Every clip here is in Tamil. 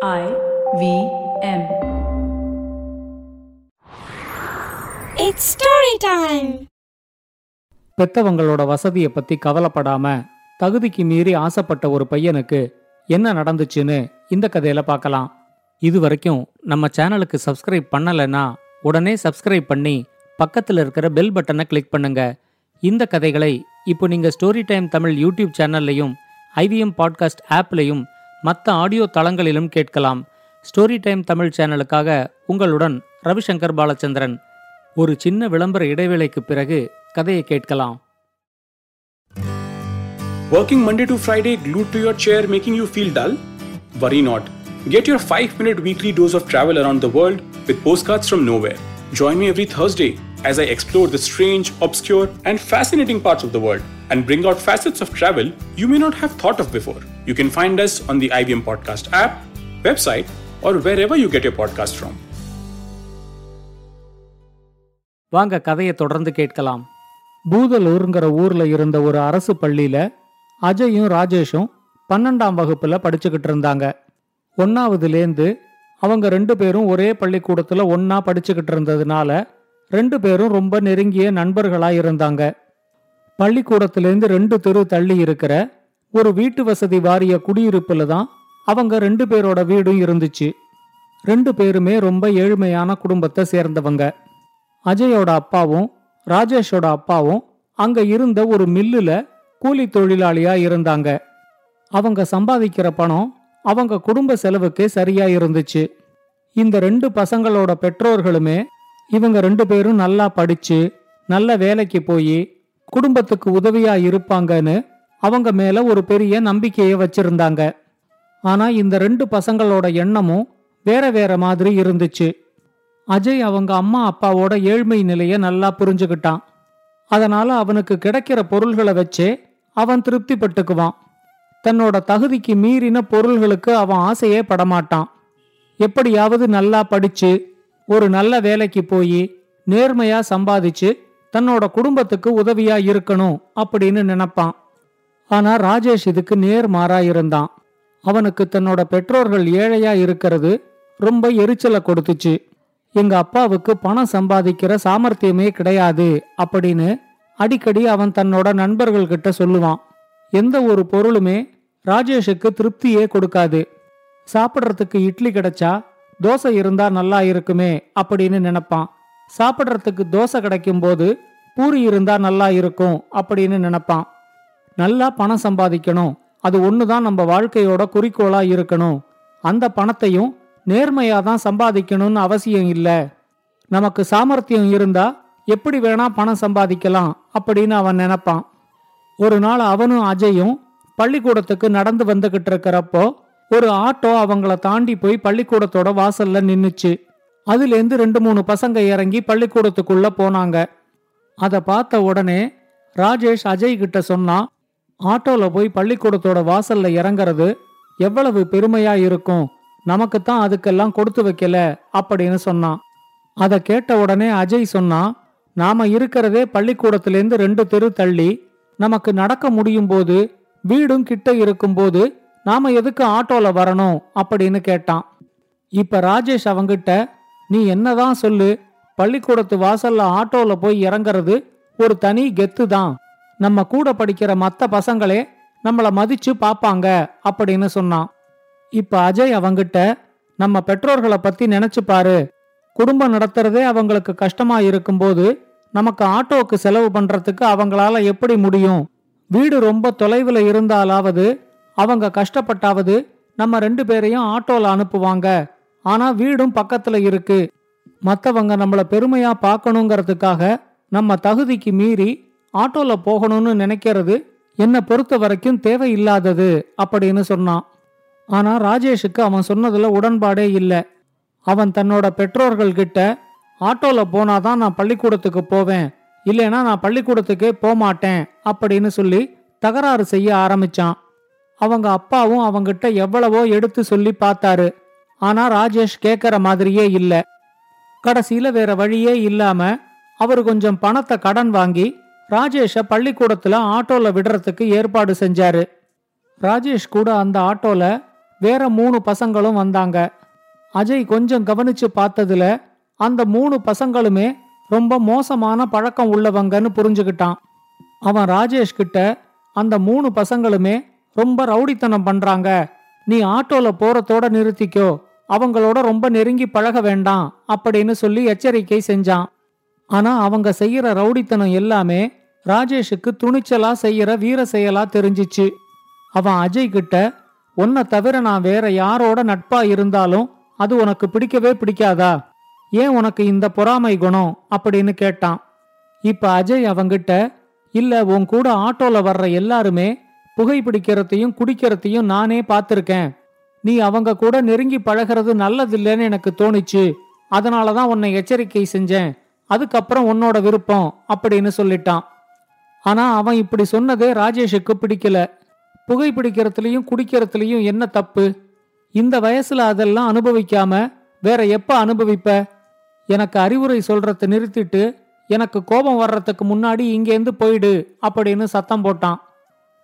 I V M. It's story time. பெத்தவங்களோட வசதியை பத்தி கவலைப்படாம தகுதிக்கு மீறி ஆசைப்பட்ட ஒரு பையனுக்கு என்ன நடந்துச்சுன்னு இந்த கதையில பார்க்கலாம் இது வரைக்கும் நம்ம சேனலுக்கு சப்ஸ்கிரைப் பண்ணலைன்னா உடனே சப்ஸ்கிரைப் பண்ணி பக்கத்துல இருக்கிற பெல் பட்டனை கிளிக் பண்ணுங்க இந்த கதைகளை இப்போ நீங்க ஸ்டோரி டைம் தமிழ் யூடியூப் சேனல்லையும் ஐவிஎம் பாட்காஸ்ட் ஆப்லையும் மற்ற ஆடியோ தளங்களிலும் கேட்கலாம் ஸ்டோரி டைம் தமிழ் சேனலுக்காக உங்களுடன் ரவிசங்கர் பாலச்சந்திரன் ஒரு சின்ன விளம்பர இடைவேளைக்கு பிறகு கதையை கேட்கலாம் Working Monday to Friday glued to your chair making you feel dull? Worry not. Get your 5 minute weekly dose of travel around the world with postcards from nowhere. Join me every Thursday as I explore the strange, obscure, and fascinating parts of the world and bring out facets of travel you may not have thought of before. You can find us on the IBM Podcast app, website, or wherever you get your podcast from. வாங்க கதையை தொடர்ந்து கேட்கலாம் பூதலூருங்கிற ஊர்ல இருந்த ஒரு அரசு பள்ளியில அஜயும் ராஜேஷும் பன்னெண்டாம் வகுப்புல படிச்சுக்கிட்டு இருந்தாங்க ஒன்னாவதுலேருந்து அவங்க ரெண்டு பேரும் ஒரே பள்ளிக்கூடத்துல ஒன்னா படிச்சுக்கிட்டு இருந்ததுனால ரெண்டு பேரும் ரொம்ப நெருங்கிய நண்பர்களா இருந்தாங்க. பள்ளிக்கூடத்திலேருந்து ரெண்டு தெரு தள்ளி இருக்கிற ஒரு வீட்டு வசதி வாரிய குடியிருப்புல தான் அவங்க ரெண்டு பேரோட வீடும் இருந்துச்சு. ரெண்டு பேருமே ரொம்ப ஏழ்மையான குடும்பத்தை சேர்ந்தவங்க. அஜயோட அப்பாவும் ராஜேஷோட அப்பாவும் அங்க இருந்த ஒரு மில்லுல கூலி தொழிலாளியா இருந்தாங்க. அவங்க சம்பாதிக்கிற பணம் அவங்க குடும்ப செலவுக்கே சரியா இருந்துச்சு. இந்த ரெண்டு பசங்களோட பெற்றோர்களுமே இவங்க ரெண்டு பேரும் நல்லா படிச்சு நல்ல வேலைக்கு போய் குடும்பத்துக்கு உதவியா இருப்பாங்கன்னு அவங்க மேல ஒரு பெரிய நம்பிக்கையை வச்சிருந்தாங்க. ஆனா இந்த ரெண்டு பசங்களோட எண்ணமும் வேற வேற மாதிரி இருந்துச்சு. அஜய் அவங்க அம்மா அப்பாவோட ஏழ்மை நிலைய நல்லா புரிஞ்சுக்கிட்டான். அதனால அவனுக்கு கிடைக்கிற பொருள்களை வச்சே அவன் திருப்திப்பட்டுக்குவான். தன்னோட தகுதிக்கு மீறின பொருள்களுக்கு அவன் ஆசையே படமாட்டான். எப்படியாவது நல்லா படிச்சு ஒரு நல்ல வேலைக்கு போய் நேர்மையா சம்பாதிச்சு தன்னோட குடும்பத்துக்கு உதவியா இருக்கணும் அப்படின்னு நினைப்பான். ஆனா ராஜேஷ் இதுக்கு நேர்மாறா இருந்தான். அவனுக்கு தன்னோட பெற்றோர்கள் ஏழையா இருக்கிறது ரொம்ப எரிச்சலை கொடுத்துச்சு. எங்க அப்பாவுக்கு பணம் சம்பாதிக்கிற சாமர்த்தியமே கிடையாது அப்படின்னு அடிக்கடி அவன் தன்னோட நண்பர்கள்கிட்ட சொல்லுவான். எந்த ஒரு பொருளுமே ராஜேஷுக்கு திருப்தியே கொடுக்காது. சாப்பிட்றதுக்கு இட்லி கிடைச்சா தோசை இருந்தா நல்லா இருக்குமே அப்படின்னு நினைப்பான். சாப்பிட்றதுக்கு தோசை கிடைக்கும் போது பூரி இருந்தா நல்லா இருக்கும் அப்படின்னு நினைப்பான். நல்லா பணம் சம்பாதிக்கணும். அது ஒண்ணுதான் நம்ம வாழ்க்கையோட குறிக்கோளா இருக்கணும். அந்த பணத்தையும் நேர்மையா தான் சம்பாதிக்கணும்னு அவசியம் இல்ல. நமக்கு சாமர்த்தியம் இருந்தா எப்படி வேணா பணம் சம்பாதிக்கலாம் அப்படின்னு அவன் நினைப்பான். ஒரு நாள் அவனும் அஜயும் பள்ளிக்கூடத்துக்கு நடந்து வந்துகிட்டு இருக்கிறப்போ ஒரு ஆட்டோ அவங்கள தாண்டி போய் பள்ளிக்கூடத்தோட வாசல்ல நின்னுச்சு. அதுலேருந்து ரெண்டு மூணு பசங்க இறங்கி பள்ளிக்கூடத்துக்குள்ள போனாங்க. அதை பார்த்த உடனே ராஜேஷ் அஜய் கிட்ட சொன்னான் ஆட்டோல போய் பள்ளிக்கூடத்தோட வாசல்ல இறங்குறது எவ்வளவு பெருமையா இருக்கும். நமக்கு தான் அதுக்கெல்லாம் கொடுத்து வைக்கல அப்படின்னு சொன்னான் அதை கேட்ட உடனே அஜய் சொன்னான் நாம இருக்கிறதே பள்ளிக்கூடத்திலேருந்து ரெண்டு தெரு தள்ளி நமக்கு நடக்க முடியும் போது வீடும் கிட்ட இருக்கும்போது நாம எதுக்கு ஆட்டோல வரணும் அப்படின்னு கேட்டான். இப்ப ராஜேஷ் அவங்கிட்ட நீ என்னதான் சொல்லு? பள்ளிக்கூடத்து வாசல்ல ஆட்டோல போய் இறங்குறது ஒரு தனி கெத்து தான். நம்ம கூட படிக்கிற மத்த பசங்களே நம்மள மதிச்சு பாப்பாங்க அப்படின்னு சொன்னான். இப்ப அஜய் அவங்கிட்ட நம்ம பெற்றோர்களை பத்தி நினைச்சு பாரு. குடும்பம் நடத்துறதே அவங்களுக்கு கஷ்டமா இருக்கும்போது நமக்கு ஆட்டோவுக்கு செலவு பண்றதுக்கு அவங்களால எப்படி முடியும்? வீடு ரொம்ப தொலைவில் இருந்தாலாவது அவங்க கஷ்டப்பட்டாவது நம்ம ரெண்டு பேரையும் ஆட்டோல அனுப்புவாங்க. ஆனா வீடும் பக்கத்துல இருக்கு. மத்தவங்க நம்மள பெருமையா பார்க்கணுங்கிறதுக்காக நம்ம தகுதிக்கு மீறி ஆட்டோல போகணும்னு நினைக்கிறது என்னை பொறுத்த வரைக்கும் தேவையில்லாதது அப்படின்னு சொன்னான். ஆனா ராஜேஷுக்கு அவன் சொன்னதுல உடன்பாடே இல்லை. அவன் தன்னோட பெற்றோர்கள் கிட்ட ஆட்டோல போனாதான் நான் பள்ளிக்கூடத்துக்கு போவேன். இல்லைன்னா நான் பள்ளிக்கூடத்துக்கே போமாட்டேன் அப்படின்னு சொல்லி தகராறு செய்ய ஆரம்பிச்சான். அவங்க அப்பாவும் அவங்கிட்ட எவ்வளவோ எடுத்து சொல்லி பார்த்தாரு. ஆனா ராஜேஷ் கேட்கற மாதிரியே இல்ல. கடைசியில வேற வழியே இல்லாம அவர் கொஞ்சம் பணத்தை கடன் வாங்கி ராஜேஷ பள்ளிக்கூடத்துல ஆட்டோல விடுறதுக்கு ஏற்பாடு செஞ்சாரு. ராஜேஷ் கூட அந்த ஆட்டோல வேற மூணு பசங்களும் வந்தாங்க. அஜய் கொஞ்சம் கவனிச்சு பார்த்ததுல அந்த மூணு பசங்களுமே ரொம்ப மோசமான பழக்கம் உள்ளவங்கன்னு புரிஞ்சுக்கிட்டான். அவன் ராஜேஷ் கிட்ட அந்த மூணு பசங்களுமே ரொம்ப ரவுடித்தனம் பண்றாங்க. நீ ஆட்டோல போறதோட நிறுத்திக்கோ. அவங்களோட ரொம்ப நெருங்கி பழக வேண்டாம் அப்படின்னு சொல்லி எச்சரிக்கை செஞ்சான். ஆனா அவங்க செய்யற ரவுடித்தனம் எல்லாமே ராஜேஷுக்கு துணிச்சலா செய்யற வீர செயலா தெரிஞ்சிச்சு. அவன் அஜய் கிட்ட உன்னை தவிர நான் வேற யாரோட நட்பா இருந்தாலும் அது உனக்கு பிடிக்கவே பிடிக்காதா? ஏன் உனக்கு இந்த பொறாமை குணம்? அப்படின்னு கேட்டான். இப்ப அஜய் அவங்கிட்ட இல்ல உன் கூட ஆட்டோல வர்ற எல்லாருமே புகைப்பிடிக்கிறதையும் குடிக்கிறதையும் நானே பார்த்திருக்கேன். நீ அவங்க கூட நெருங்கி பழகிறது நல்லதில்லைன்னு எனக்கு தோணிச்சு. அதனாலதான் உன்னை எச்சரிக்கை செஞ்சேன். அதுக்கப்புறம் உன்னோட விருப்பம் அப்படின்னு சொல்லிட்டான். ஆனா அவன் இப்படி சொன்னதே ராஜேஷுக்கு பிடிக்கல. புகைப்பிடிக்கிறதுலயும் குடிக்கிறதுலையும் என்ன தப்பு? இந்த வயசுல அதெல்லாம் அனுபவிக்காம வேற எப்ப அனுபவிப்ப? எனக்கு அறிவுரை சொல்றத நிறுத்திட்டு எனக்கு கோபம் வர்றதுக்கு முன்னாடி இங்கேருந்து போயிடு அப்படின்னு சத்தம் போட்டான்.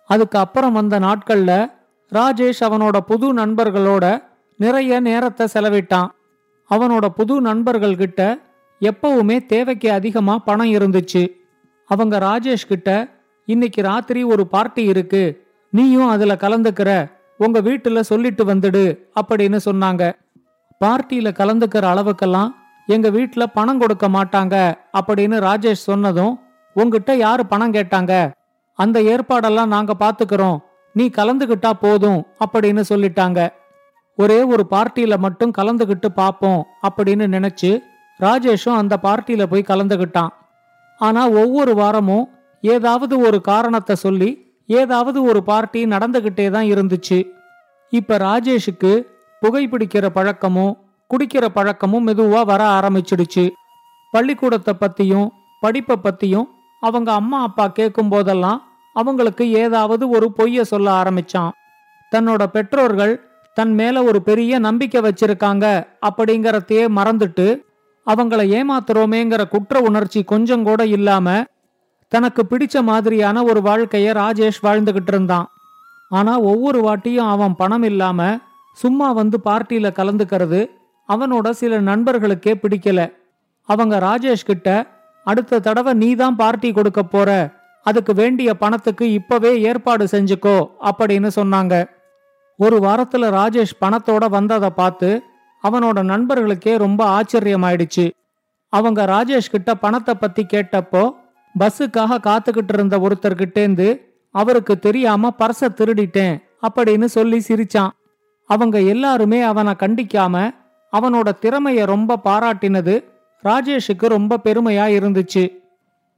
அதுக்கு அப்புறம் வந்த நாட்கள்ல ராஜேஷ் அவனோட புது நண்பர்களோட நிறைய நேரத்தை செலவிட்டான். அவனோட புது நண்பர்கள்கிட்ட எப்பவுமே தேவைக்கு அதிகமா பணம் இருந்துச்சு. அவங்க ராஜேஷ் கிட்ட இன்னைக்கு ராத்திரி ஒரு பார்ட்டி இருக்கு. நீயும் அதுல கலந்துக்கிற உங்க வீட்டுல சொல்லிட்டு வந்துடு அப்படின்னு சொன்னாங்க. பார்ட்டியில கலந்துக்கிற அளவுக்கெல்லாம் எங்க வீட்டுல பணம் கொடுக்க மாட்டாங்க அப்படின்னு ராஜேஷ் சொன்னதும் உங்ககிட்ட யாரு பணம் கேட்டாங்க? அந்த ஏற்பாடெல்லாம் நாங்க பாத்துக்கிறோம். நீ கலந்துகிட்டா போதும் அப்படின்னு சொல்லிட்டாங்க. ஒரே ஒரு பார்ட்டியில மட்டும் கலந்துகிட்டு பாப்போம் அப்படின்னு நினைச்சு ராஜேஷும் அந்த பார்ட்டியில போய் கலந்துகிட்டான். ஆனா ஒவ்வொரு வாரமும் ஏதாவது ஒரு காரணத்தை சொல்லி ஏதாவது ஒரு பார்ட்டி நடந்துகிட்டே தான் இருந்துச்சு. இப்ப ராஜேஷுக்கு புகைப்பிடிக்கிற பழக்கமும் குடிக்கிற பழக்கமும் மெதுவா வர ஆரம்பிச்சிடுச்சு. பள்ளிக்கூடத்தை பத்தியும் படிப்பை பத்தியும் அவங்க அம்மா அப்பா கேட்கும் போதெல்லாம் அவங்களுக்கு ஏதாவது ஒரு பொய்ய சொல்ல ஆரம்பிச்சான். தன்னோட பெற்றோர்கள் தன் மேல ஒரு பெரிய நம்பிக்கை வச்சிருக்காங்க அப்படிங்கறதையே மறந்துட்டு அவங்கள ஏமாத்துறோமேங்கிற குற்ற உணர்ச்சி கொஞ்சம் கூட இல்லாம தனக்கு பிடிச்ச மாதிரியான ஒரு வாழ்க்கைய ராஜேஷ் வாழ்ந்துகிட்டு இருந்தான். ஆனா ஒவ்வொரு வாட்டியும் அவன் பணம் இல்லாம சும்மா வந்து பார்ட்டியில கலந்துக்கிறது அவனோட சில நண்பர்களுக்கே பிடிக்கல. அவங்க ராஜேஷ் கிட்ட அடுத்த தடவை நீ தான் பார்ட்டி கொடுக்க போற. அதுக்கு வேண்டிய பணத்துக்கு இப்பவே ஏற்பாடு செஞ்சுக்கோ அப்படின்னு சொன்னாங்க. ஒரு வாரத்துல ராஜேஷ் பணத்தோட வந்ததை பார்த்து அவனோட நண்பர்களுக்கே ரொம்ப ஆச்சரியமாயிடுச்சு. அவங்க ராஜேஷ் கிட்ட பணத்தை பத்தி கேட்டப்போ பஸ்ஸுக்காக காத்துக்கிட்டு இருந்த ஒருத்தர்கிட்டேந்து அவருக்கு தெரியாம பர்ச திருடிட்டேன் அப்படின்னு சொல்லி சிரிச்சான். அவங்க எல்லாருமே அவனை கண்டிக்காம அவனோட திறமைய ரொம்ப பாராட்டினது ராஜேஷுக்கு ரொம்ப பெருமையா இருந்துச்சு.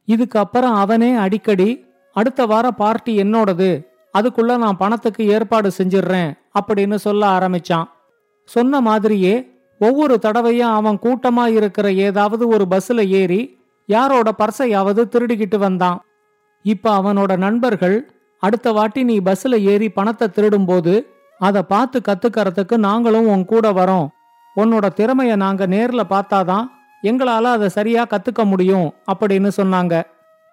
இதுக்கு அப்புறம் அவனே அடிக்கடி அடுத்த வார பார்ட்டி என்னோடது அதுக்குள்ள நான் பணத்துக்கு ஏற்பாடு செஞ்சிடுறேன் அப்படின்னு சொல்ல ஆரம்பிச்சான். சொன்ன மாதிரியே ஒவ்வொரு தடவையும் அவன் கூட்டமா இருக்கிற ஏதாவது ஒரு பஸ்ல ஏறி யாரோட பர்சையாவது திருடிக்கிட்டு வந்தான். இப்ப அவனோட நண்பர்கள் அடுத்த வாட்டி நீ பஸ்ல ஏறி பணத்தை திருடும்போது அதை பார்த்து கத்துக்கறதுக்கு நாங்களும் உன் கூட வரோம். உன்னோட திறமைய நாங்க நேர்ல பார்த்தாதான் எங்களால் அதை சரியாக கற்றுக்க முடியும் அப்படின்னு சொன்னாங்க.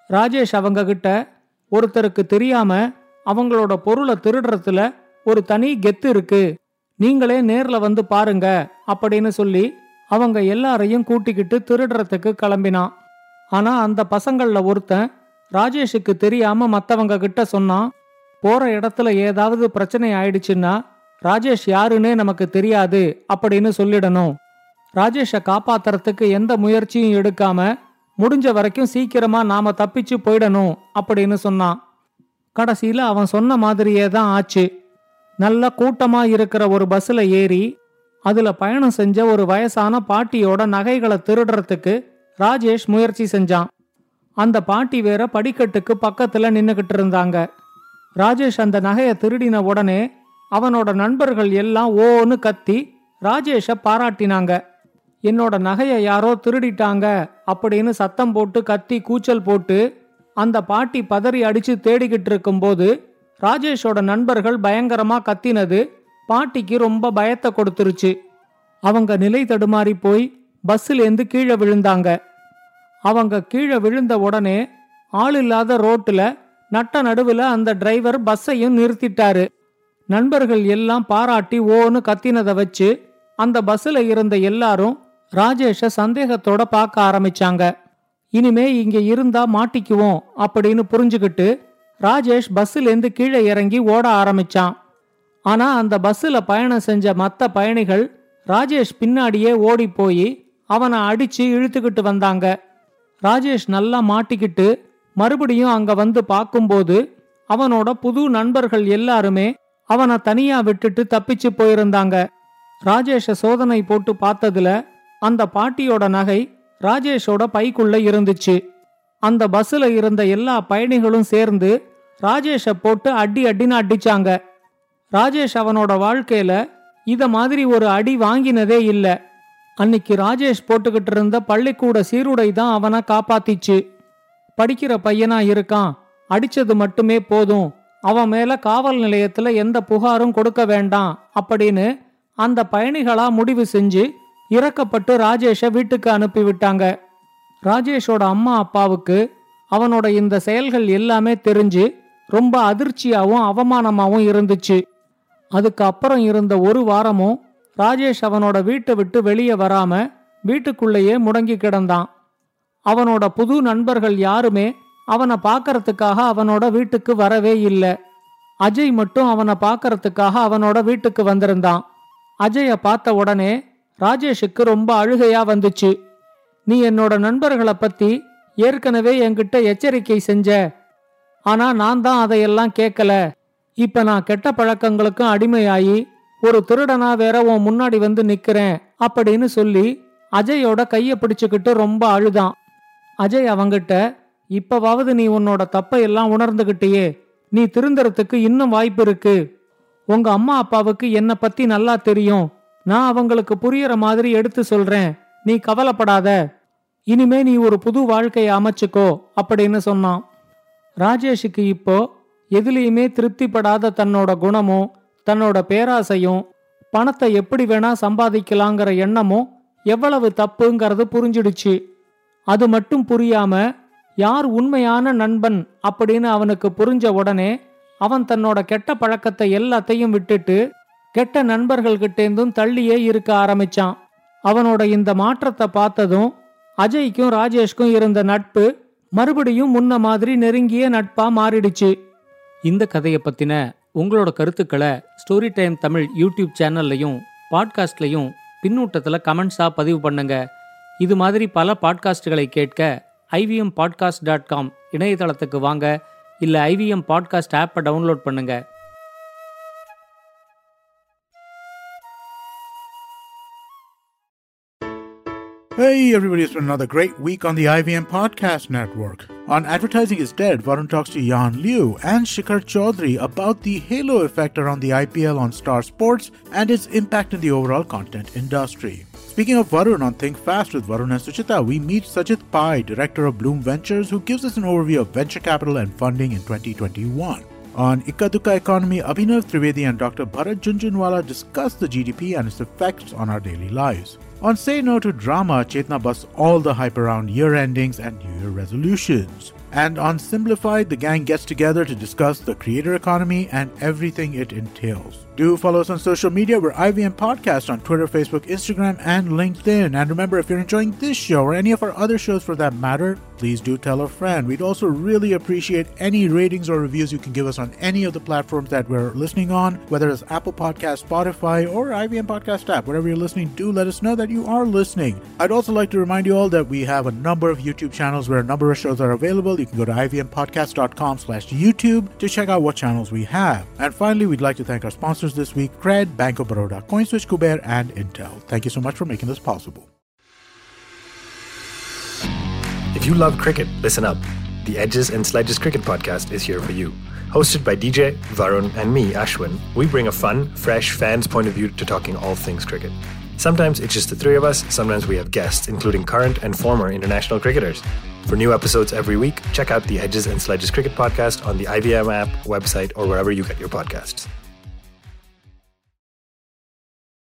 ராஜேஷ் அவங்க கிட்ட ஒருத்தருக்கு தெரியாம அவங்களோட பொருளை திருடுறதுல ஒரு தனி கெத்து இருக்கு. நீங்களே நேர்ல வந்து பாருங்க அப்படின்னு சொல்லி அவங்க எல்லாரையும் கூட்டிக்கிட்டு திருடுறதுக்கு கிளம்பினான். ஆனா அந்த பசங்கள்ல ஒருத்தன் ராஜேஷுக்கு தெரியாம மத்தவங்க கிட்ட சொன்னான். போற இடத்துல ஏதாவது பிரச்சனை ஆயிடுச்சுன்னா ராஜேஷ் யாருன்னே நமக்கு தெரியாது அப்படின்னு சொல்லிடணும். ராஜேஷை காப்பாத்துறதுக்கு எந்த முயற்சியும் எடுக்காம முடிஞ்ச வரைக்கும் சீக்கிரமா நாம தப்பிச்சு போயிடணும் அப்படின்னு சொன்னான். கடைசியில அவன் சொன்ன மாதிரியே தான் ஆச்சு. நல்ல கூட்டமா இருக்கிற ஒரு பஸ்ல ஏறி அதுல பயணம் செஞ்ச ஒரு வயசான பாட்டியோட நகைகளை திருடுறதுக்கு ராஜேஷ் முயற்சி செஞ்சான். அந்த பாட்டி வேற படிக்கட்டுக்கு பக்கத்துல நின்னுகிட்டு இருந்தாங்க. ராஜேஷ் அந்த நகையை திருடின உடனே அவனோட நண்பர்கள் எல்லாம் ஓன்னு கத்தி ராஜேஷை பாராட்டினாங்க. என்னோட நகையை யாரோ திருடிட்டாங்க அப்படின்னு சத்தம் போட்டு கத்தி கூச்சல் போட்டு அந்த பாட்டி பதறி அடிச்சு தேடிக்கிட்டு இருக்கும்போது ராஜேஷோட நண்பர்கள் பயங்கரமா கத்தினது பாட்டிக்கு ரொம்ப பயத்தை கொடுத்துருச்சு. அவங்க நிலை தடுமாறி போய் பஸ்ஸிலேருந்து கீழே விழுந்தாங்க. அவங்க கீழே விழுந்த உடனே ஆள் இல்லாத ரோட்டுல நட்ட நடுவில் அந்த டிரைவர் பஸ்ஸையும் நிறுத்திட்டாரு. நண்பர்கள் எல்லாம் பாராட்டி ஓன்னு கத்தினதை வச்சு அந்த பஸ்ஸில் இருந்த எல்லாரும் ராஜேஷ சந்தேகத்தோட பார்க்க ஆரம்பிச்சாங்க. இனிமே இங்க இருந்தா மாட்டிக்குவோம் அப்படின்னு புரிஞ்சுக்கிட்டு ராஜேஷ் பஸ்ஸிலேருந்து கீழே இறங்கி ஓட ஆரம்பிச்சான். ஆனா அந்த பஸ்ஸில் பயணம் செஞ்ச மற்ற பயணிகள் ராஜேஷ் பின்னாடியே ஓடி போய் அவனை அடிச்சு இழுத்துக்கிட்டு வந்தாங்க. ராஜேஷ் நல்லா மாட்டிக்கிட்டு மறுபடியும் அங்க வந்து பார்க்கும்போது அவனோட புது நண்பர்கள் எல்லாருமே அவனை தனியா விட்டுட்டு தப்பிச்சு போயிருந்தாங்க. ராஜேஷ சோதனை போட்டு பார்த்ததுல அந்த பாட்டியோட நகை ராஜேஷோட பைக்குள்ள இருந்துச்சு. அந்த பஸ்ஸில் இருந்த எல்லா பயணிகளும் சேர்ந்து ராஜேஷை போட்டு அடி அடின்னு அடிச்சாங்க. ராஜேஷ் அவனோட வாழ்க்கையில இத மாதிரி ஒரு அடி வாங்கினதே இல்ல. அன்னைக்கு ராஜேஷ் போட்டுக்கிட்டு இருந்த பள்ளிக்கூட சீருடை தான் அவனை காப்பாத்திச்சு. படிக்கிற பையனா இருக்கான். அடிச்சது மட்டுமே போதும். அவன் மேல காவல் நிலையத்துல எந்த புகாரும் கொடுக்க வேண்டாம் அப்படின்னு அந்த பயணிகளா முடிவு செஞ்சு இறக்கப்பட்டு ராஜேஷை வீட்டுக்கு அனுப்பி விட்டாங்க ராஜேஷோட அம்மா அப்பாவுக்கு அவனோட இந்த செயல்கள் எல்லாமே தெரிஞ்சு ரொம்ப அதிர்ச்சியாவும் அவமானமாகவும் இருந்துச்சு. அதுக்கு அப்புறம் இருந்த ஒரு வாரமும் ராஜேஷ் அவனோட வீட்டை விட்டு வெளியே வராம வீட்டுக்குள்ளேயே முடங்கி கிடந்தான். அவனோட புது நண்பர்கள் யாருமே அவனை பார்க்கறதுக்காக அவனோட வீட்டுக்கு வரவே இல்லை. அஜய் மட்டும் அவனை பார்க்கறதுக்காக அவனோட வீட்டுக்கு வந்திருந்தான். அஜய பார்த்த உடனே ராஜேஷுக்கு ரொம்ப அழுகையா வந்துச்சு. நீ என்னோட நண்பர்களை பத்தி ஏற்கனவே என்கிட்ட எச்சரிக்கை செஞ்ச. ஆனா நான் தான் அதையெல்லாம் கேட்கல இப்ப நான் கெட்ட பழக்கங்களுக்கும் அடிமையாயி ஒரு திருடனா வேற உன் முன்னாடி வந்து நிக்கிறேன் அப்படின்னு சொல்லி அஜயோட கைய பிடிச்சுக்கிட்டு ரொம்ப அழுதான். அஜய் அவங்கிட்ட இப்பவாவது நீ உன்னோட தப்பை எல்லாம் உணர்ந்துகிட்டியே. நீ திருந்தறதுக்கு இன்னும் வாய்ப்பு இருக்கு. உங்க அம்மா அப்பாவுக்கு என்ன பத்தி நல்லா தெரியும். நான் அவங்களுக்கு புரியற மாதிரி எடுத்து சொல்றேன். நீ கவலைப்படாத. இனிமே நீ ஒரு புது வாழ்க்கையை அமைச்சுக்கோ அப்படின்னு சொன்னான். ராஜேஷுக்கு இப்போ எதுலேயுமே திருப்திப்படாத தன்னோட குணமும் தன்னோட பேராசையும் பணத்தை எப்படி வேணா சம்பாதிக்கலாங்கிற எண்ணமும் எவ்வளவு தப்புங்கிறது புரிஞ்சிடுச்சு. அது மட்டும் புரியாம யார் உண்மையான நண்பன்? அப்படின்னு அவனுக்கு புரிஞ்ச உடனே அவன் தன்னோட கெட்ட பழக்கத்தை எல்லாத்தையும் விட்டுட்டு கெட்ட நண்பர்கள்கிட்டேந்தும் தள்ளியே இருக்க ஆரம்பிச்சான். அவனோட இந்த மாற்றத்தை பார்த்ததும் அஜய்க்கும் ராஜேஷ்க்கும் இருந்த நட்பு மறுபடியும் முன்ன மாதிரி நெருங்கிய நட்பா மாறிடுச்சு. இந்த கதையை பத்தின உங்களோட கருத்துக்களை ஸ்டோரி டைம் தமிழ் யூடியூப் சேனல்லையும் பாட்காஸ்ட்லையும் பின்னூட்டத்தில் கமெண்ட்ஸாக பதிவு பண்ணுங்க. இது மாதிரி பல பாட்காஸ்டுகளை கேட்க ஐவிஎம் பாட்காஸ்ட் டாட் காம் இணையதளத்துக்கு வாங்க. இல்லை ஐவிஎம் பாட்காஸ்ட் ஆப்பை டவுன்லோட் பண்ணுங்கள் Hey everybody, it's been another great week on the IVM Podcast Network. On Advertising is Dead, Varun talks to Jan Liu and Shikhar Chaudhary about the halo effect around the IPL on Star Sports and its impact in the overall content industry. Speaking of Varun on Think Fast with Varun and Suchita, we meet Sajit Pai, director of Bloom Ventures, who gives us an overview of venture capital and funding in 2021. On Ikaduka Economy, Abhinav Trivedi and Dr. Bharat Junjunwala discuss the GDP and its effects on our daily lives. On Say No to Drama, Chetna busts all the hype around year endings and New Year resolutions. And on Simplified, the gang gets together to discuss the creator economy and everything it entails. Do follow us on social media. We're IVM Podcast on Twitter, Facebook, Instagram, and LinkedIn. And remember, if you're enjoying this show or any of our other shows for that matter, please do tell a friend. We'd also really appreciate any ratings or reviews you can give us on any of the platforms that we're listening on, whether it's Apple Podcast, Spotify, or IVM Podcast app. Whatever you're listening, do let us know that you are listening. I'd also like to remind you all that we have a number of YouTube channels where a number of shows are available. You can go to ivmpodcast.com slash YouTube to check out what channels we have. And finally, we'd like to thank our sponsors this week, Cred, Bank of Baroda, CoinSwitch, Kuber, and Intel. Thank you so much for making this possible. If you love cricket, listen up. The Edges and Sledges Cricket Podcast is here for you. Hosted by DJ, Varun, and me, Ashwin, we bring a fun, fresh fan's point of view to talking all things cricket. Sometimes it's just the three of us, sometimes we have guests, including current and former international cricketers. For new episodes every week, check out the Edges and Sledges Cricket Podcast on the IVM app, website, or wherever you get your podcasts.